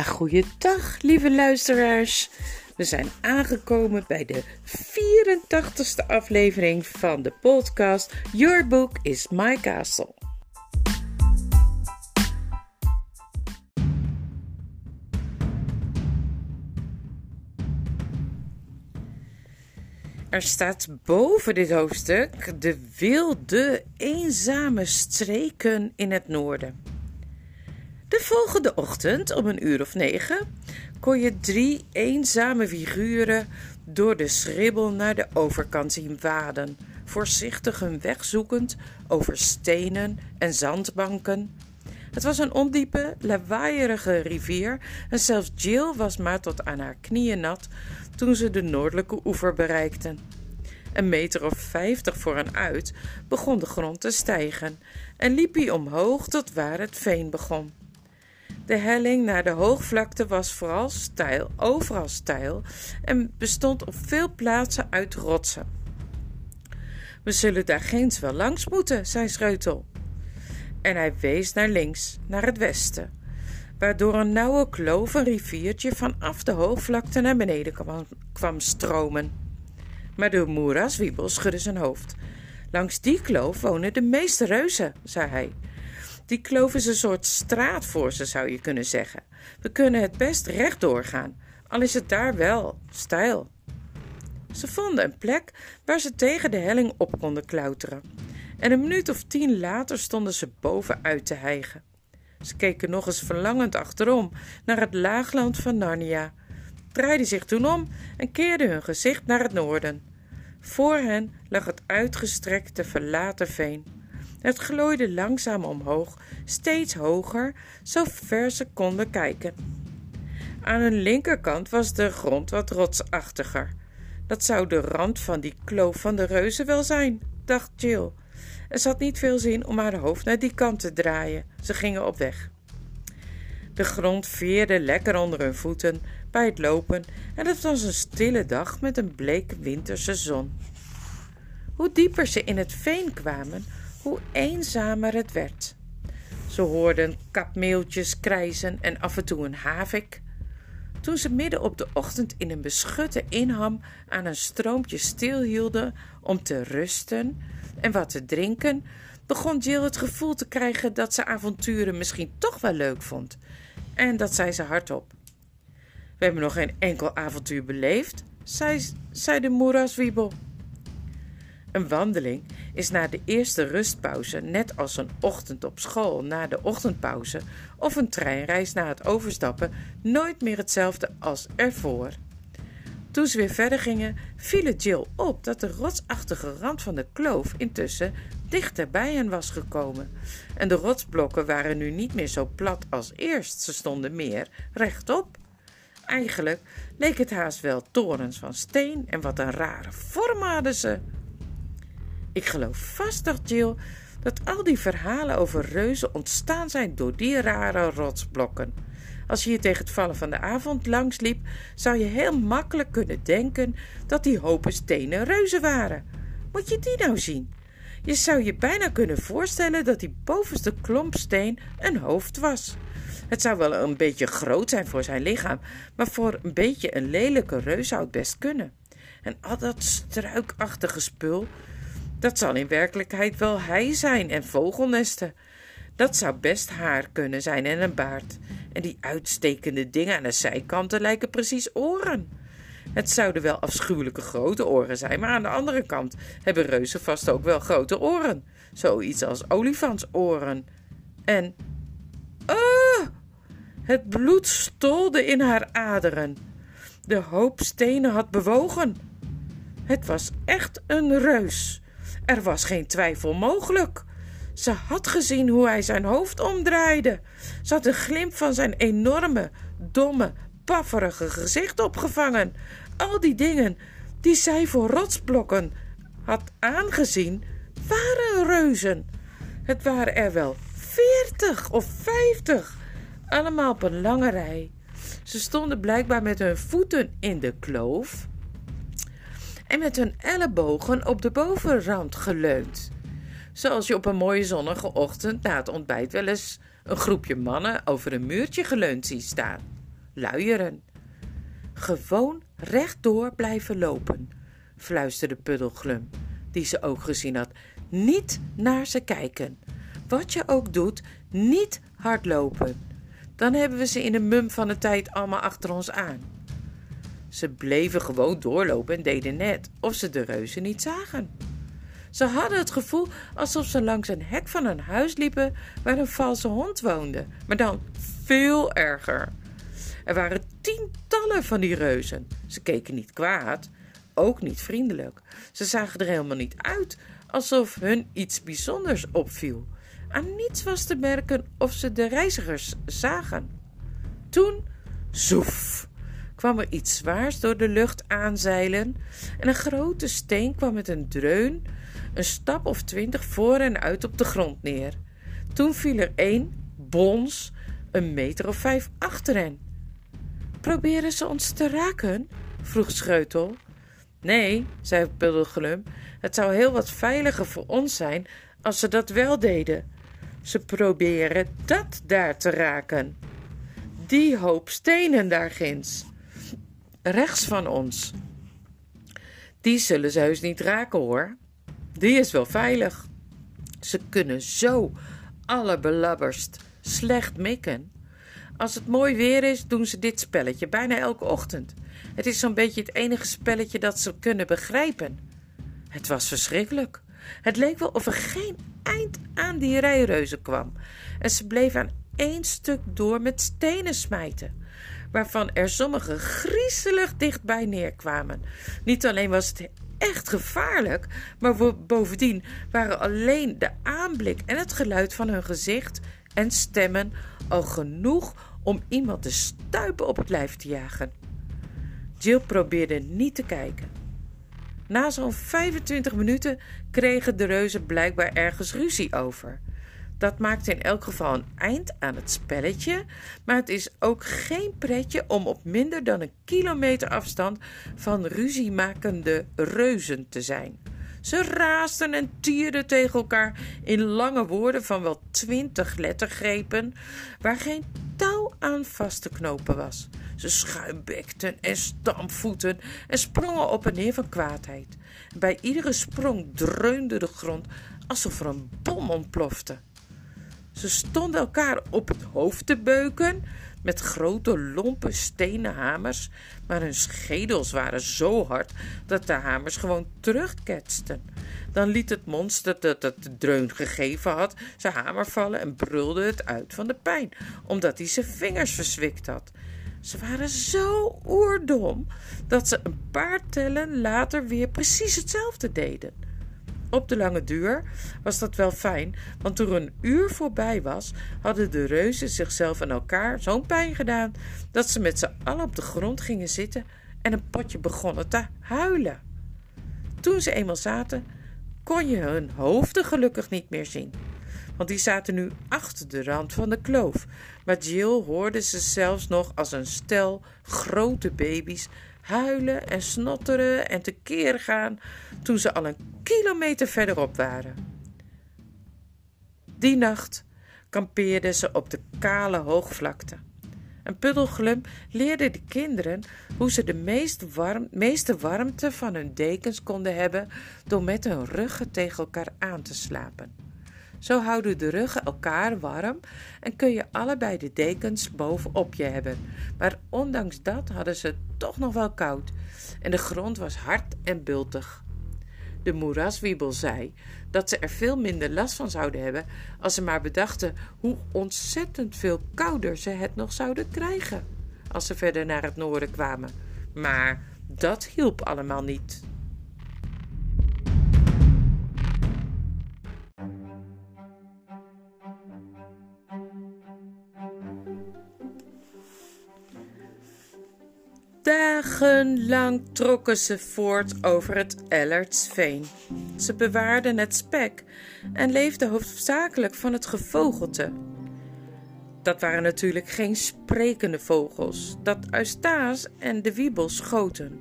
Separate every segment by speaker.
Speaker 1: Een goede dag, lieve luisteraars. We zijn aangekomen bij de 84ste aflevering van de podcast Your Book is My Castle. Er staat boven dit hoofdstuk de wilde, eenzame streken in het noorden. De volgende ochtend, om een uur of negen, kon je drie eenzame figuren door de schribbel naar de overkant zien waden, voorzichtig hun weg zoekend over stenen en zandbanken. Het was een ondiepe, lawaaierige rivier en zelfs Jill was maar tot aan haar knieën nat toen ze de noordelijke oever bereikten. Een meter of vijftig voor hen uit begon de grond te stijgen en liep hij omhoog tot waar het veen begon. De helling naar de hoogvlakte was vooral steil, overal steil en bestond op veel plaatsen uit rotsen. We zullen daar ginds wel langs moeten, zei Schreutel. En hij wees naar links, naar het westen, waardoor een nauwe kloof een riviertje vanaf de hoogvlakte naar beneden kwam, stromen. Maar de moeraswiebel schudde zijn hoofd. Langs die kloof wonen de meeste reuzen, zei hij. Die kloof is een soort straat voor ze, zou je kunnen zeggen. We kunnen het best rechtdoor gaan, al is het daar wel steil. Ze vonden een plek waar ze tegen de helling op konden klauteren. En een minuut of tien later stonden ze bovenuit te hijgen. Ze keken nog eens verlangend achterom naar het laagland van Narnia, draaiden zich toen om en keerden hun gezicht naar het noorden. Voor hen lag het uitgestrekte verlaten veen. Het glooide langzaam omhoog, steeds hoger, zo ver ze konden kijken. Aan hun linkerkant was de grond wat rotsachtiger. Dat zou de rand van die kloof van de reuzen wel zijn, dacht Jill. Er zat niet veel zin om haar hoofd naar die kant te draaien. Ze gingen op weg. De grond veerde lekker onder hun voeten bij het lopen en het was een stille dag met een bleek winterse zon. Hoe dieper ze in het veen kwamen, hoe eenzamer het werd. Ze hoorden kapmeeltjes krijzen en af en toe een havik. Toen ze midden op de ochtend in een beschutte inham aan een stroompje stilhielden om te rusten en wat te drinken, begon Jill het gevoel te krijgen dat ze avonturen misschien toch wel leuk vond. En dat zei ze hardop. We hebben nog geen enkel avontuur beleefd, zei, zei de moeraswiebel. Een wandeling is na de eerste rustpauze net als een ochtend op school na de ochtendpauze of een treinreis na het overstappen nooit meer hetzelfde als ervoor. Toen ze weer verder gingen, viel het Jill op dat de rotsachtige rand van de kloof intussen dichter bij hen was gekomen. En de rotsblokken waren nu niet meer zo plat als eerst, ze stonden meer rechtop. Eigenlijk leek het haast wel torens van steen en wat een rare vorm hadden ze. Ik geloof vast, Jill, dat al die verhalen over reuzen ontstaan zijn door die rare rotsblokken. Als je hier tegen het vallen van de avond langs liep, zou je heel makkelijk kunnen denken dat die hopen stenen reuzen waren. Moet je die nou zien? Je zou je bijna kunnen voorstellen dat die bovenste klomp steen een hoofd was. Het zou wel een beetje groot zijn voor zijn lichaam, maar voor een beetje een lelijke reus zou het best kunnen. En al dat struikachtige spul, dat zal in werkelijkheid wel hij zijn en vogelnesten. Dat zou best haar kunnen zijn en een baard. En die uitstekende dingen aan de zijkanten lijken precies oren. Het zouden wel afschuwelijke grote oren zijn, maar aan de andere kant hebben reuzen vast ook wel grote oren. Zoiets als olifantsoren. En. Oh! Het bloed stolde in haar aderen. De hoop stenen had bewogen. Het was echt een reus. Er was geen twijfel mogelijk. Ze had gezien hoe hij zijn hoofd omdraaide. Ze had een glimp van zijn enorme, domme, pafferige gezicht opgevangen. Al die dingen die zij voor rotsblokken had aangezien, waren reuzen. Het waren er wel veertig of vijftig, allemaal op een lange rij. Ze stonden blijkbaar met hun voeten in de kloof en met hun ellebogen op de bovenrand geleund. Zoals je op een mooie zonnige ochtend na het ontbijt wel eens een groepje mannen over een muurtje geleund ziet staan. luieren. Gewoon rechtdoor blijven lopen, fluisterde Puddelglum, die ze ook gezien had. Niet naar ze kijken. Wat je ook doet, niet hardlopen. Dan hebben we ze in de mum van de tijd allemaal achter ons aan. Ze bleven gewoon doorlopen en deden net of ze de reuzen niet zagen. Ze hadden het gevoel alsof ze langs een hek van een huis liepen waar een valse hond woonde, maar dan veel erger. Er waren tientallen van die reuzen. Ze keken niet kwaad, ook niet vriendelijk. Ze zagen er helemaal niet uit alsof hun iets bijzonders opviel. Aan niets was te merken of ze de reizigers zagen. Toen, zoef, kwam er iets zwaars door de lucht aanzeilen en een grote steen kwam met een dreun een stap of twintig voor en uit op de grond neer. Toen viel er één, bons, een meter of vijf achter hen. Proberen ze ons te raken? vroeg Scheutel. Nee, zei Puddelglum, het zou heel wat veiliger voor ons zijn als ze dat wel deden. Ze proberen dat daar te raken. Die hoop stenen daar ginds. Rechts van ons. Die zullen ze heus niet raken hoor. Die is wel veilig. Ze kunnen zo allerbelabberst slecht mikken. Als het mooi weer is, doen ze dit spelletje bijna elke ochtend. Het is zo'n beetje het enige spelletje dat ze kunnen begrijpen. Het was verschrikkelijk. Het leek wel of er geen eind aan die rijreuzen kwam. En ze bleven aan één stuk door met stenen smijten waarvan er sommige griezelig dichtbij neerkwamen. Niet alleen was het echt gevaarlijk, maar bovendien waren alleen de aanblik en het geluid van hun gezicht en stemmen al genoeg om iemand de stuipen op het lijf te jagen. Jill probeerde niet te kijken. Na zo'n 25 minuten kregen de reuzen blijkbaar ergens ruzie over. Dat maakt in elk geval een eind aan het spelletje, maar het is ook geen pretje om op minder dan een kilometer afstand van ruziemakende reuzen te zijn. Ze raasden en tierden tegen elkaar in lange woorden van wel twintig lettergrepen, waar geen touw aan vast te knopen was. Ze schuimbekten en stampvoeten en sprongen op en neer van kwaadheid. Bij iedere sprong dreunde de grond alsof er een bom ontplofte. Ze stonden elkaar op het hoofd te beuken met grote lompe stenen hamers, maar hun schedels waren zo hard dat de hamers gewoon terugketsten. Dan liet het monster dat het de dreun gegeven had zijn hamer vallen en brulde het uit van de pijn, omdat hij zijn vingers verzwikt had. Ze waren zo oerdom dat ze een paar tellen later weer precies hetzelfde deden. Op de lange duur was dat wel fijn, want toen een uur voorbij was, hadden de reuzen zichzelf en elkaar zo'n pijn gedaan dat ze met z'n allen op de grond gingen zitten en een potje begonnen te huilen. Toen ze eenmaal zaten, kon je hun hoofden gelukkig niet meer zien, want die zaten nu achter de rand van de kloof. Maar Jill hoorde ze zelfs nog als een stel grote baby's huilen en snotteren en tekeer gaan toen ze al een kilometer verderop waren. Die nacht kampeerden ze op de kale hoogvlakte. En Puddelglum leerde de kinderen hoe ze de meest warm, meeste warmte van hun dekens konden hebben door met hun ruggen tegen elkaar aan te slapen. Zo houden de ruggen elkaar warm en kun je allebei de dekens bovenop je hebben. Maar ondanks dat hadden ze toch nog wel koud en de grond was hard en bultig. De moeraswiebel zei dat ze er veel minder last van zouden hebben als ze maar bedachten hoe ontzettend veel kouder ze het nog zouden krijgen als ze verder naar het noorden kwamen. Maar dat hielp allemaal niet. Dagenlang trokken ze voort over het Ellertsveen. Ze bewaarden het spek en leefden hoofdzakelijk van het gevogelte. Dat waren natuurlijk geen sprekende vogels, dat Eustace en de wiebel schoten.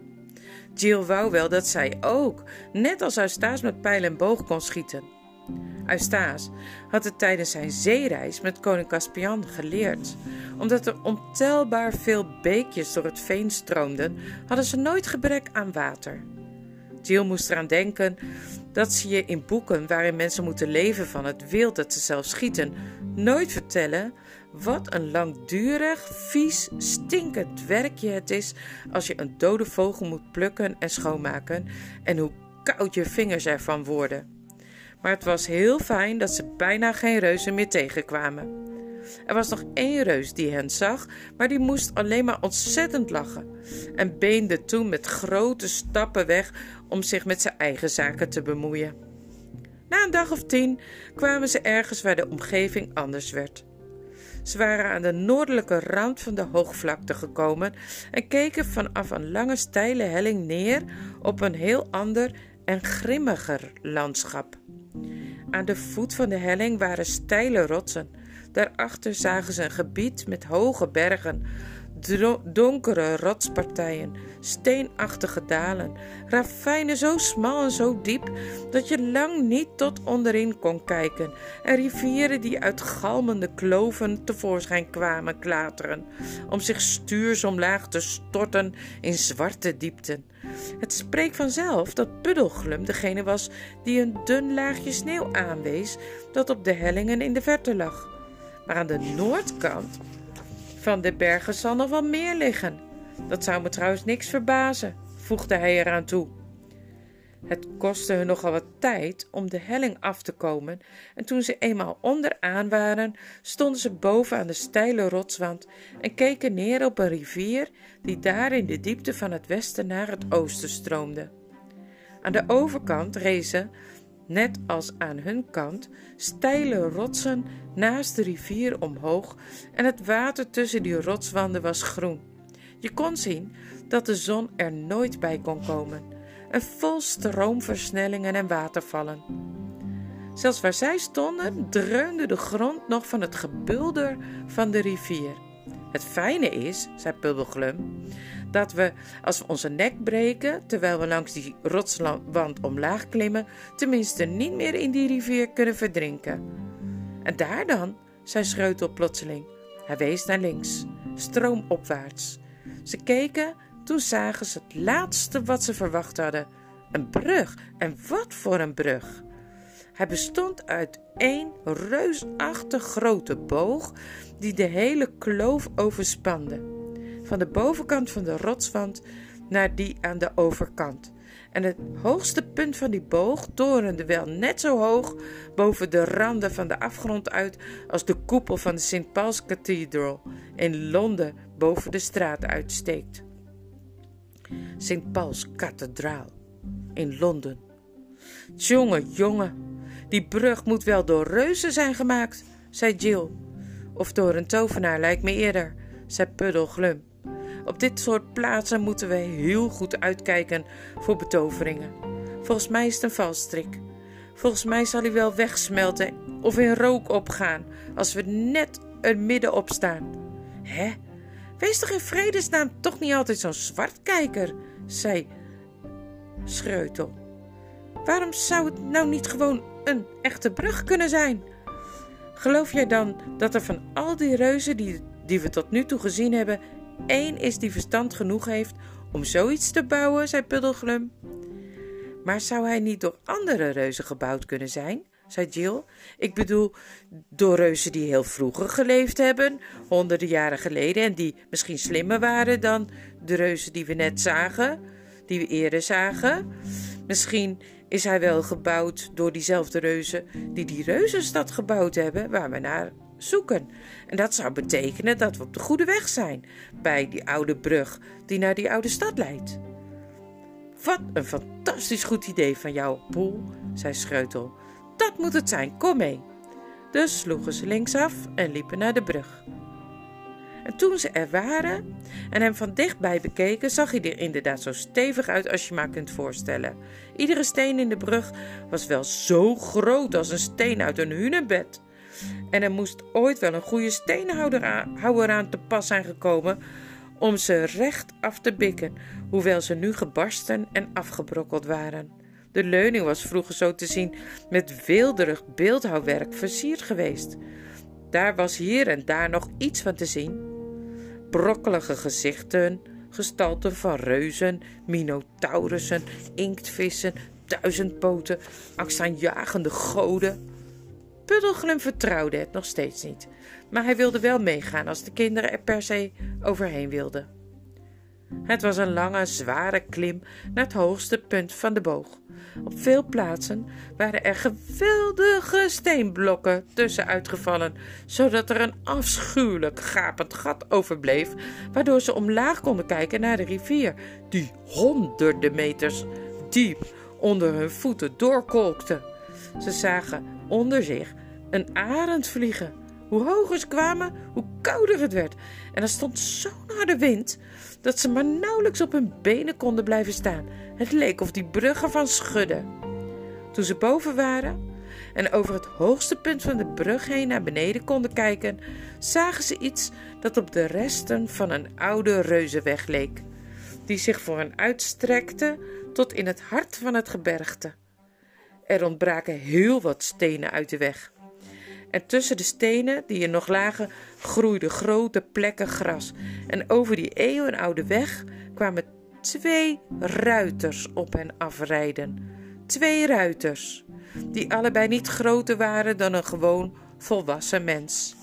Speaker 1: Jill wou wel dat zij ook, net als Eustace met pijl en boog kon schieten. Eustace had het tijdens zijn zeereis met koning Caspian geleerd. Omdat er ontelbaar veel beekjes door het veen stroomden, hadden ze nooit gebrek aan water. Jill moest eraan denken dat ze je in boeken waarin mensen moeten leven van het wild dat ze zelf schieten, nooit vertellen wat een langdurig, vies, stinkend werkje het is als je een dode vogel moet plukken en schoonmaken en hoe koud je vingers ervan worden. Maar het was heel fijn dat ze bijna geen reuzen meer tegenkwamen. Er was nog één reus die hen zag, maar die moest alleen maar ontzettend lachen en beende toen met grote stappen weg om zich met zijn eigen zaken te bemoeien. Na een dag of tien kwamen ze ergens waar de omgeving anders werd. Ze waren aan de noordelijke rand van de hoogvlakte gekomen en keken vanaf een lange steile helling neer op een heel ander en grimmiger landschap. Aan de voet van de helling waren steile rotsen. Daarachter zagen ze een gebied met hoge bergen, donkere rotspartijen, steenachtige dalen, ravijnen zo smal en zo diep dat je lang niet tot onderin kon kijken, en rivieren die uit galmende kloven tevoorschijn kwamen klateren, om zich stuurs omlaag te storten in zwarte diepten. Het spreekt vanzelf dat Puddelglum degene was die een dun laagje sneeuw aanwees dat op de hellingen in de verte lag. Maar aan de noordkant van de bergen zal nog wel meer liggen. Dat zou me trouwens niks verbazen, voegde hij eraan toe. Het kostte hun nogal wat tijd om de helling af te komen, en toen ze eenmaal onderaan waren, stonden ze boven aan de steile rotswand en keken neer op een rivier die daar in de diepte van het westen naar het oosten stroomde. Aan de overkant rezen, net als aan hun kant, steile rotsen naast de rivier omhoog en het water tussen die rotswanden was groen. Je kon zien dat de zon er nooit bij kon komen en vol stroomversnellingen en watervallen. Zelfs waar zij stonden, dreunde de grond nog van het gebulder van de rivier. Het fijne is, zei Pubbelglum, dat we, als we onze nek breken terwijl we langs die rotswand omlaag klimmen, tenminste niet meer in die rivier kunnen verdrinken. En daar dan, zei Schreutel plotseling. Hij wees naar links, stroomopwaarts. Ze keken, toen zagen ze het laatste wat ze verwacht hadden: een brug. En wat voor een brug! Hij bestond uit één reusachtig grote boog die de hele kloof overspande. Van de bovenkant van de rotswand naar die aan de overkant. En het hoogste punt van die boog torende wel net zo hoog boven de randen van de afgrond uit als de koepel van de St. Paul's Cathedral in Londen boven de straat uitsteekt. St. Paul's Kathedraal in Londen. Jonge, jongen, die brug moet wel door reuzen zijn gemaakt, zei Jill. Of door een tovenaar lijkt me eerder, zei Puddle glum. Op dit soort plaatsen moeten we heel goed uitkijken voor betoveringen. Volgens mij is het een valstrik. Volgens mij zal hij wel wegsmelten of in rook opgaan als we net er middenop staan. Hè? Wees toch in vredesnaam toch niet altijd zo'n zwartkijker, zei Schreutel. Waarom zou het nou niet gewoon een echte brug kunnen zijn? Geloof jij dan dat er van al die reuzen die, die we tot nu toe gezien hebben, één is die verstand genoeg heeft om zoiets te bouwen, zei Puddelglum. Maar zou hij niet door andere reuzen gebouwd kunnen zijn? zei Jill. Ik bedoel, door reuzen die heel vroeger geleefd hebben, honderden jaren geleden, en die misschien slimmer waren dan de reuzen die we net zagen, die we eerder zagen. Misschien is hij wel gebouwd door diezelfde reuzen die die reuzenstad gebouwd hebben, waar we naar zoeken. En dat zou betekenen dat we op de goede weg zijn bij die oude brug die naar die oude stad leidt. Wat een fantastisch goed idee van jou, Poel, zei Schreutel. Dat moet het zijn, kom mee. Dus sloegen ze linksaf en liepen naar de brug. En toen ze er waren en hem van dichtbij bekeken, zag hij er inderdaad zo stevig uit als je maar kunt voorstellen. Iedere steen in de brug was wel zo groot als een steen uit een hunebed. En er moest ooit wel een goede steenhouder aan te pas zijn gekomen om ze recht af te bikken, hoewel ze nu gebarsten en afgebrokkeld waren. De leuning was vroeger zo te zien met weelderig beeldhouwwerk versierd geweest. Daar was hier en daar nog iets van te zien. Brokkelige gezichten, gestalten van reuzen, minotaurussen, inktvissen, duizendpoten, angstaanjagende goden. Puddelglum vertrouwde het nog steeds niet, maar hij wilde wel meegaan als de kinderen er per se overheen wilden. Het was een lange, zware klim naar het hoogste punt van de boog. Op veel plaatsen waren er geweldige steenblokken tussen uitgevallen, zodat er een afschuwelijk gapend gat overbleef, waardoor ze omlaag konden kijken naar de rivier, die honderden meters diep onder hun voeten doorkolkte. Ze zagen onder zich een arend vliegen. Hoe hoger ze kwamen, hoe kouder het werd. En er stond zo'n harde wind dat ze maar nauwelijks op hun benen konden blijven staan. Het leek of die bruggen van schudden. Toen ze boven waren en over het hoogste punt van de brug heen naar beneden konden kijken, zagen ze iets dat op de resten van een oude reuzenweg leek, die zich voor hen uitstrekte tot in het hart van het gebergte. Er ontbraken heel wat stenen uit de weg. En tussen de stenen die er nog lagen, groeiden grote plekken gras. En over die eeuwenoude weg kwamen twee ruiters op hen afrijden. Twee ruiters, die allebei niet groter waren dan een gewoon volwassen mens.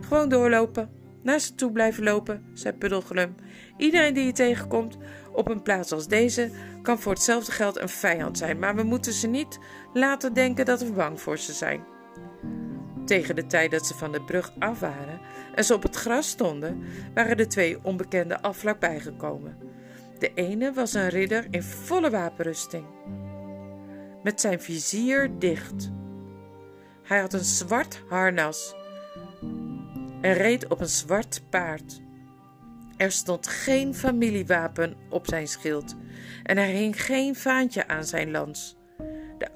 Speaker 1: Gewoon doorlopen, naar ze toe blijven lopen, zei Puddelglum. Iedereen die je tegenkomt op een plaats als deze kan voor hetzelfde geld een vijand zijn, maar we moeten ze niet laten denken dat we bang voor ze zijn. Tegen de tijd dat ze van de brug af waren en ze op het gras stonden, waren de twee onbekenden al vlakbij gekomen. De ene was een ridder in volle wapenrusting, met zijn vizier dicht. Hij had een zwart harnas en reed op een zwart paard. Er stond geen familiewapen op zijn schild en er hing geen vaantje aan zijn lans.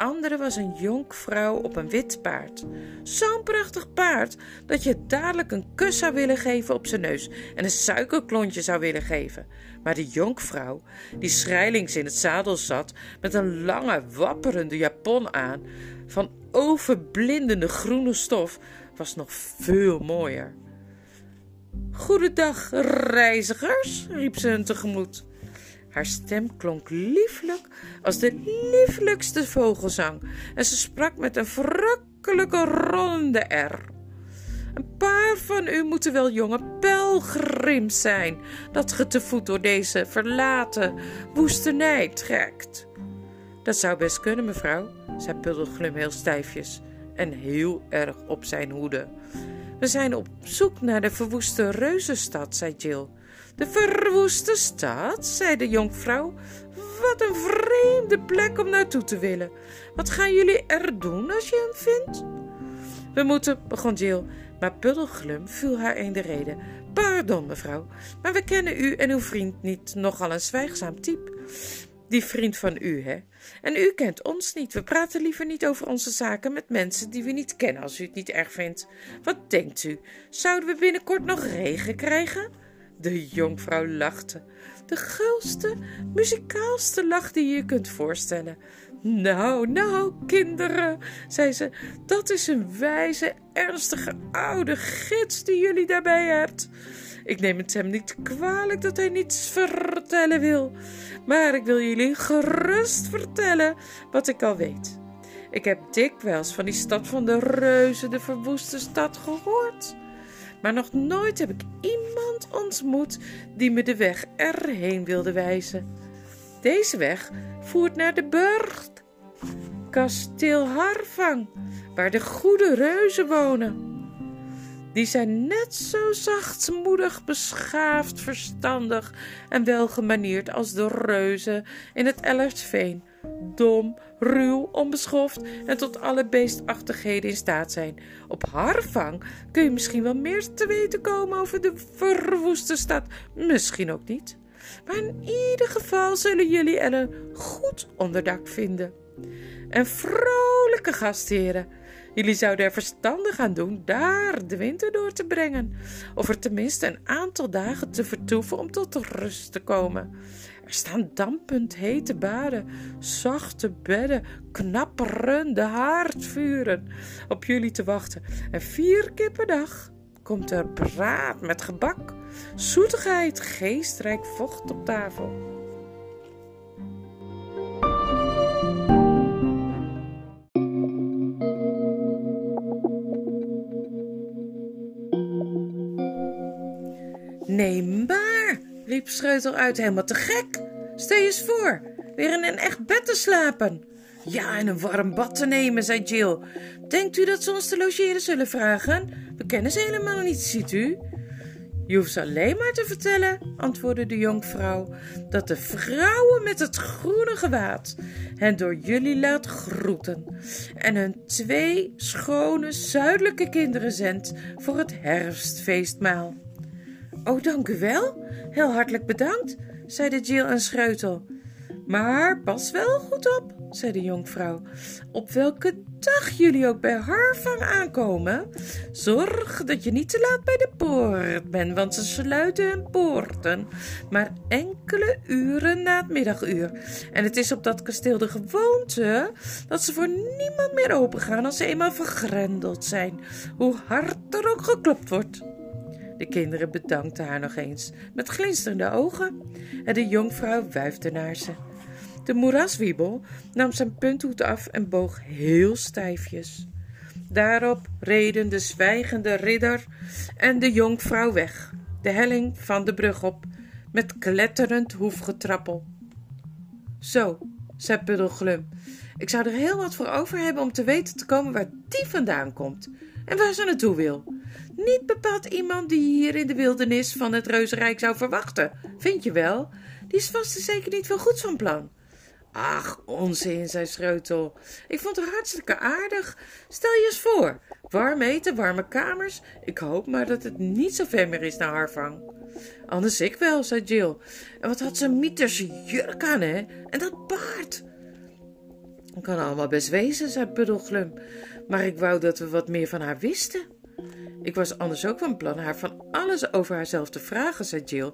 Speaker 1: De andere was een jonkvrouw op een wit paard. Zo'n prachtig paard dat je dadelijk een kus zou willen geven op zijn neus en een suikerklontje zou willen geven. Maar de jonkvrouw, die schrijlings in het zadel zat met een lange, wapperende japon aan van overblindende groene stof, was nog veel mooier. Goedendag, reizigers, riep ze hun tegemoet. Haar stem klonk lieflijk als de lieflijkste vogelzang en ze sprak met een verrukkelijke rollende R. Een paar van u moeten wel jonge pelgrims zijn, dat ge te voet door deze verlaten woestenij trekt. Dat zou best kunnen, mevrouw, zei Puddelglum heel stijfjes en heel erg op zijn hoede. We zijn op zoek naar de verwoeste reuzenstad, zei Jill. De verwoeste stad, zei de jonkvrouw. Wat een vreemde plek om naartoe te willen. Wat gaan jullie er doen als je hem vindt? We moeten, begon Jill, maar Puddelglum viel haar in de reden. Pardon, mevrouw, maar we kennen u en uw vriend niet nogal een zwijgzaam type. Die vriend van u, hè? En u kent ons niet. We praten liever niet over onze zaken met mensen die we niet kennen, als u het niet erg vindt. Wat denkt u? Zouden we binnenkort nog regen krijgen? De jonkvrouw lachte. De gulste, muzikaalste lach die je je kunt voorstellen. Nou, nou, kinderen, zei ze, dat is een wijze, ernstige oude gids die jullie daarbij hebt. Ik neem het hem niet kwalijk dat hij niets vertellen wil, maar ik wil jullie gerust vertellen wat ik al weet. Ik heb dikwijls van die stad van de reuzen, de verwoeste stad, gehoord. Maar nog nooit heb ik iemand ontmoet die me de weg erheen wilde wijzen. Deze weg voert naar de burcht, kasteel Harvang, waar de goede reuzen wonen. Die zijn net zo zachtmoedig, beschaafd, verstandig en welgemanierd als de reuzen in het Ellersveen. Dom, ruw, onbeschoft en tot alle beestachtigheden in staat zijn. Op Harvang kun je misschien wel meer te weten komen over de verwoeste stad. Misschien ook niet. Maar in ieder geval zullen jullie er een goed onderdak vinden. En vrolijke gastheren. Jullie zouden er verstandig aan doen daar de winter door te brengen, of er tenminste een aantal dagen te vertoeven om tot rust te komen. Er staan dampend hete baden, zachte bedden, knapperende haardvuren op jullie te wachten. En vier keer per dag komt er braad met gebak, zoetigheid, geestrijk vocht op tafel. Riep uit, helemaal te gek. Stel je eens voor, weer in een echt bed te slapen. Ja, en een warm bad te nemen, zei Jill. Denkt u dat ze ons te logeren zullen vragen? We kennen ze helemaal niet, ziet u. Je hoeft ze alleen maar te vertellen, antwoordde de jonkvrouw, dat de vrouwen met het groene gewaad hen door jullie laat groeten en hun twee schone zuidelijke kinderen zendt voor het herfstfeestmaal. Oh, dank u wel. Heel hartelijk bedankt, zeiden Jill en Schreutel. Maar pas wel goed op, zei de jonkvrouw. Op welke dag jullie ook bij Harvang aankomen, zorg dat je niet te laat bij de poort bent, want ze sluiten hun poorten maar enkele uren na het middaguur. En het is op dat kasteel de gewoonte dat ze voor niemand meer opengaan als ze eenmaal vergrendeld zijn, hoe hard er ook geklopt wordt. De kinderen bedankten haar nog eens met glinsterende ogen en de jonkvrouw wuifde naar ze. De moeraswiebel nam zijn punthoed af en boog heel stijfjes. Daarop reden de zwijgende ridder en de jonkvrouw weg, de helling van de brug op, met kletterend hoefgetrappel. Zo, zei Puddelglum, ik zou er heel wat voor over hebben om te weten te komen waar die vandaan komt en waar ze naartoe wil. Niet bepaald iemand die hier in de wildernis van het reuzenrijk zou verwachten, vind je wel? Die is vast zeker niet veel goeds van plan. Ach, onzin, zei Schreutel. Ik vond haar hartstikke aardig. Stel je eens voor, warm eten, warme kamers. Ik hoop maar dat het niet zo ver meer is naar Harvang. Anders ik wel, zei Jill. En wat had ze mieterse jurk aan, hè? En dat paard. Dat kan allemaal best wezen, zei Puddelglum. Maar ik wou dat we wat meer van haar wisten. Ik was anders ook van plan haar van alles over haarzelf te vragen, zei Jill.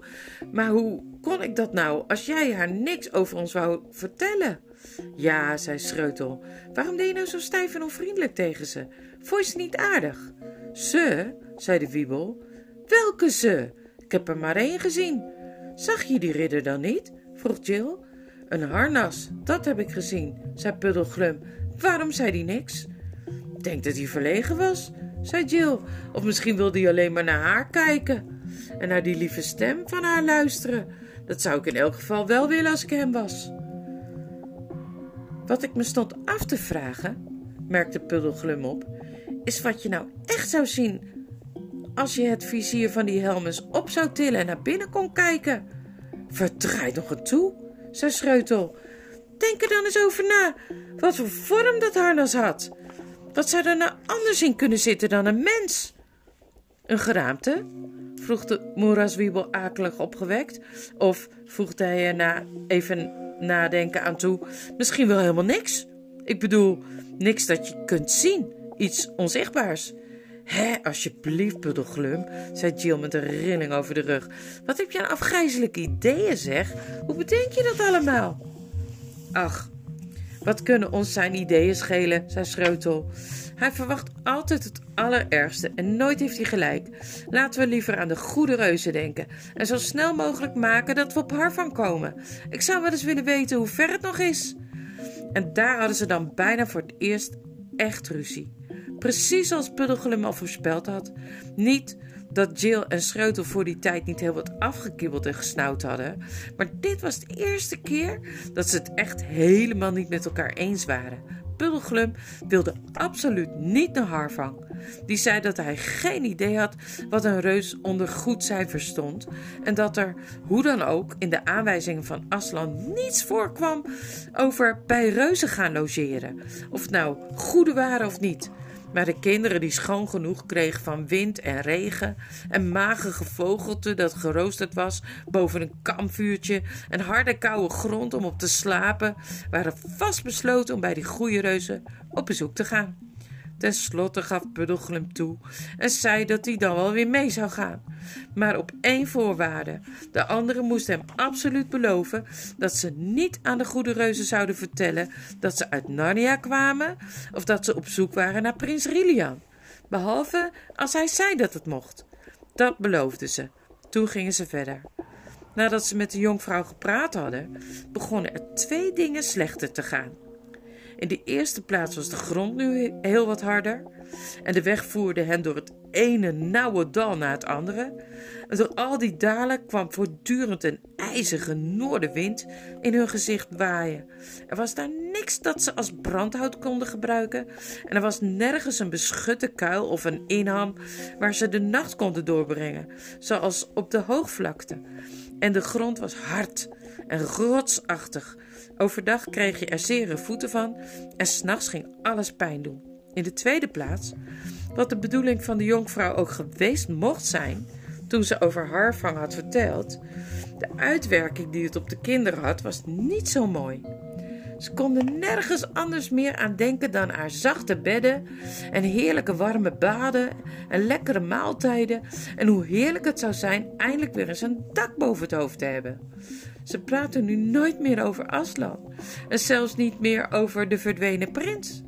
Speaker 1: Maar hoe kon ik dat nou als jij haar niks over ons wou vertellen? Ja, zei Schreutel. Waarom deed je nou zo stijf en onvriendelijk tegen ze? Vond je ze niet aardig? Ze, zei de wiebel. Welke ze? Ik heb er maar één gezien. Zag je die ridder dan niet? vroeg Jill. Een harnas, dat heb ik gezien, zei Puddelglum. Waarom zei die niks? Denk dat hij verlegen was zei Jill. Of misschien wilde hij alleen maar naar haar kijken en naar die lieve stem van haar luisteren. Dat zou ik in elk geval wel willen als ik hem was. Wat ik me stond af te vragen, merkte Puddelglum op, is wat je nou echt zou zien als je het vizier van die helm eens op zou tillen en naar binnen kon kijken. Verdraai nog een toe, zei Schreutel. Denk er dan eens over na, wat voor vorm dat harnas had. Wat zou er nou anders in kunnen zitten dan een mens? Een geraamte? vroeg de moeraswiebel akelig opgewekt. Of voegde hij er na even nadenken aan toe: misschien wel helemaal niks. Ik bedoel, niks dat je kunt zien, iets onzichtbaars. Hé, alsjeblieft, Puddelglum, zei Jill met een rilling over de rug. Wat heb je aan afgrijzelijke ideeën, zeg? Hoe bedenk je dat allemaal? Ach, wat kunnen ons zijn ideeën schelen, zei Schreutel. Hij verwacht altijd het allerergste en nooit heeft hij gelijk. Laten we liever aan de goede reuzen denken en zo snel mogelijk maken dat we op haar van komen. Ik zou wel eens willen weten hoe ver het nog is. En daar hadden ze dan bijna voor het eerst echt ruzie. Precies als Puddelglum al voorspeld had. Niet dat Jill en Schreutel voor die tijd niet heel wat afgekibbeld en gesnauwd hadden. Maar dit was de eerste keer dat ze het echt helemaal niet met elkaar eens waren. Puddelglum wilde absoluut niet naar Harvang. Die zei dat hij geen idee had wat een reus onder goed cijfer stond en dat er, hoe dan ook, in de aanwijzingen van Aslan niets voorkwam over bij reuzen gaan logeren. Of het nou goede waren of niet. Maar de kinderen die schoon genoeg kregen van wind en regen en magere gevogelte dat geroosterd was boven een kampvuurtje en harde koude grond om op te slapen, waren vastbesloten om bij die goeie reuzen op bezoek te gaan. Ten slotte gaf Puddelglum toe en zei dat hij dan wel weer mee zou gaan. Maar op één voorwaarde. De anderen moesten hem absoluut beloven dat ze niet aan de goede reuzen zouden vertellen dat ze uit Narnia kwamen of dat ze op zoek waren naar prins Rilian. Behalve als hij zei dat het mocht. Dat beloofden ze. Toen gingen ze verder. Nadat ze met de jonkvrouw gepraat hadden, begonnen er twee dingen slechter te gaan. In de eerste plaats was de grond nu heel wat harder en de weg voerde hen door het ene nauwe dal na het andere. En door al die dalen kwam voortdurend een ijzige noordenwind in hun gezicht waaien. Er was daar niks dat ze als brandhout konden gebruiken en er was nergens een beschutte kuil of een inham waar ze de nacht konden doorbrengen, zoals op de hoogvlakte. En de grond was hard en rotsachtig. Overdag kreeg je er zere voeten van en s'nachts ging alles pijn doen. In de tweede plaats, wat de bedoeling van de jonkvrouw ook geweest mocht zijn, toen ze over Harvang had verteld, de uitwerking die het op de kinderen had, was niet zo mooi. Ze konden nergens anders meer aan denken dan aan zachte bedden en heerlijke warme baden en lekkere maaltijden en hoe heerlijk het zou zijn eindelijk weer eens een dak boven het hoofd te hebben. Ze praten nu nooit meer over Aslan en zelfs niet meer over de verdwenen prins.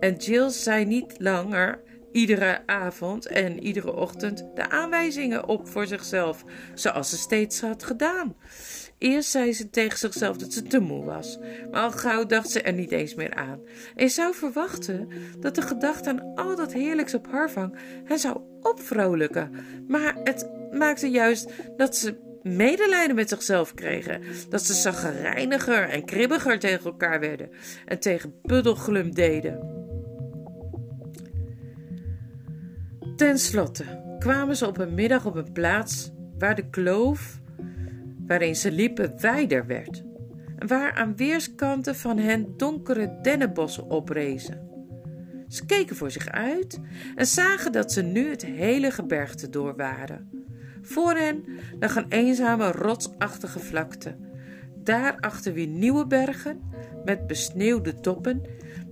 Speaker 1: En Jill zei niet langer iedere avond en iedere ochtend de aanwijzingen op voor zichzelf, zoals ze steeds had gedaan. Eerst zei ze tegen zichzelf dat ze te moe was, maar al gauw dacht ze er niet eens meer aan. En zou verwachten dat de gedachte aan al dat heerlijks op Harvang hen zou opvrolijken, maar het maakte juist dat ze medelijden met zichzelf kregen, dat ze zaggerijniger en kribbiger tegen elkaar werden en tegen Puddelglum deden. Ten slotte kwamen ze op een middag op een plaats waar de kloof waarin ze liepen wijder werd en waar aan weerskanten van hen donkere dennenbossen oprezen. Ze keken voor zich uit en zagen dat ze nu het hele gebergte door waren. Voor hen lag een eenzame rotsachtige vlakte. Daarachter weer nieuwe bergen met besneeuwde toppen,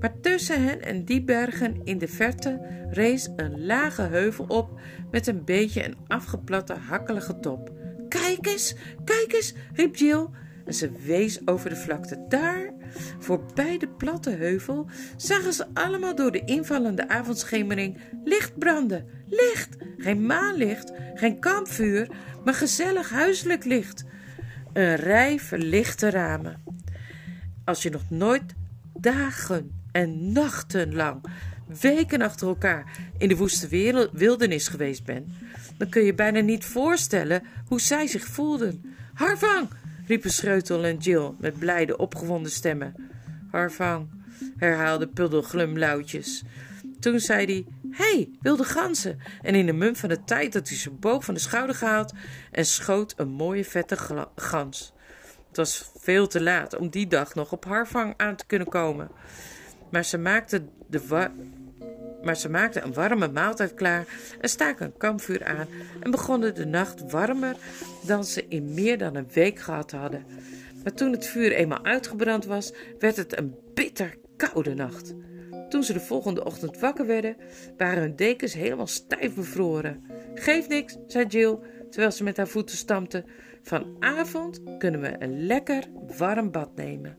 Speaker 1: maar tussen hen en die bergen in de verte rees een lage heuvel op met een beetje een afgeplatte hakkelige top. Kijk eens, kijk eens, riep Jill en ze wees over de vlakte. Daar, voorbij de platte heuvel, zagen ze allemaal door de invallende avondschemering licht branden. Licht! Geen maanlicht, geen kampvuur, maar gezellig huiselijk licht. Een rij verlichte ramen. Als je nog nooit dagen en nachten lang, weken achter elkaar in de woeste wildernis geweest bent, dan kun je bijna niet voorstellen hoe zij zich voelden. Harvang! riepen Schreutel en Jill met blijde opgewonden stemmen. Harvang, herhaalde Puddel glumluidjes. Toen zei hij, hey, wilde ganzen! En in de mum van de tijd had hij zijn boog van de schouder gehaald en schoot een mooie vette gans. Het was veel te laat om die dag nog op Harvang aan te kunnen komen. Maar ze maakte de maar ze maakten een warme maaltijd klaar en staken een kampvuur aan en begonnen de nacht warmer dan ze in meer dan een week gehad hadden. Maar toen het vuur eenmaal uitgebrand was, werd het een bitter koude nacht. Toen ze de volgende ochtend wakker werden, waren hun dekens helemaal stijf bevroren. Geef niks, zei Jill, terwijl ze met haar voeten stampte. Vanavond kunnen we een lekker warm bad nemen.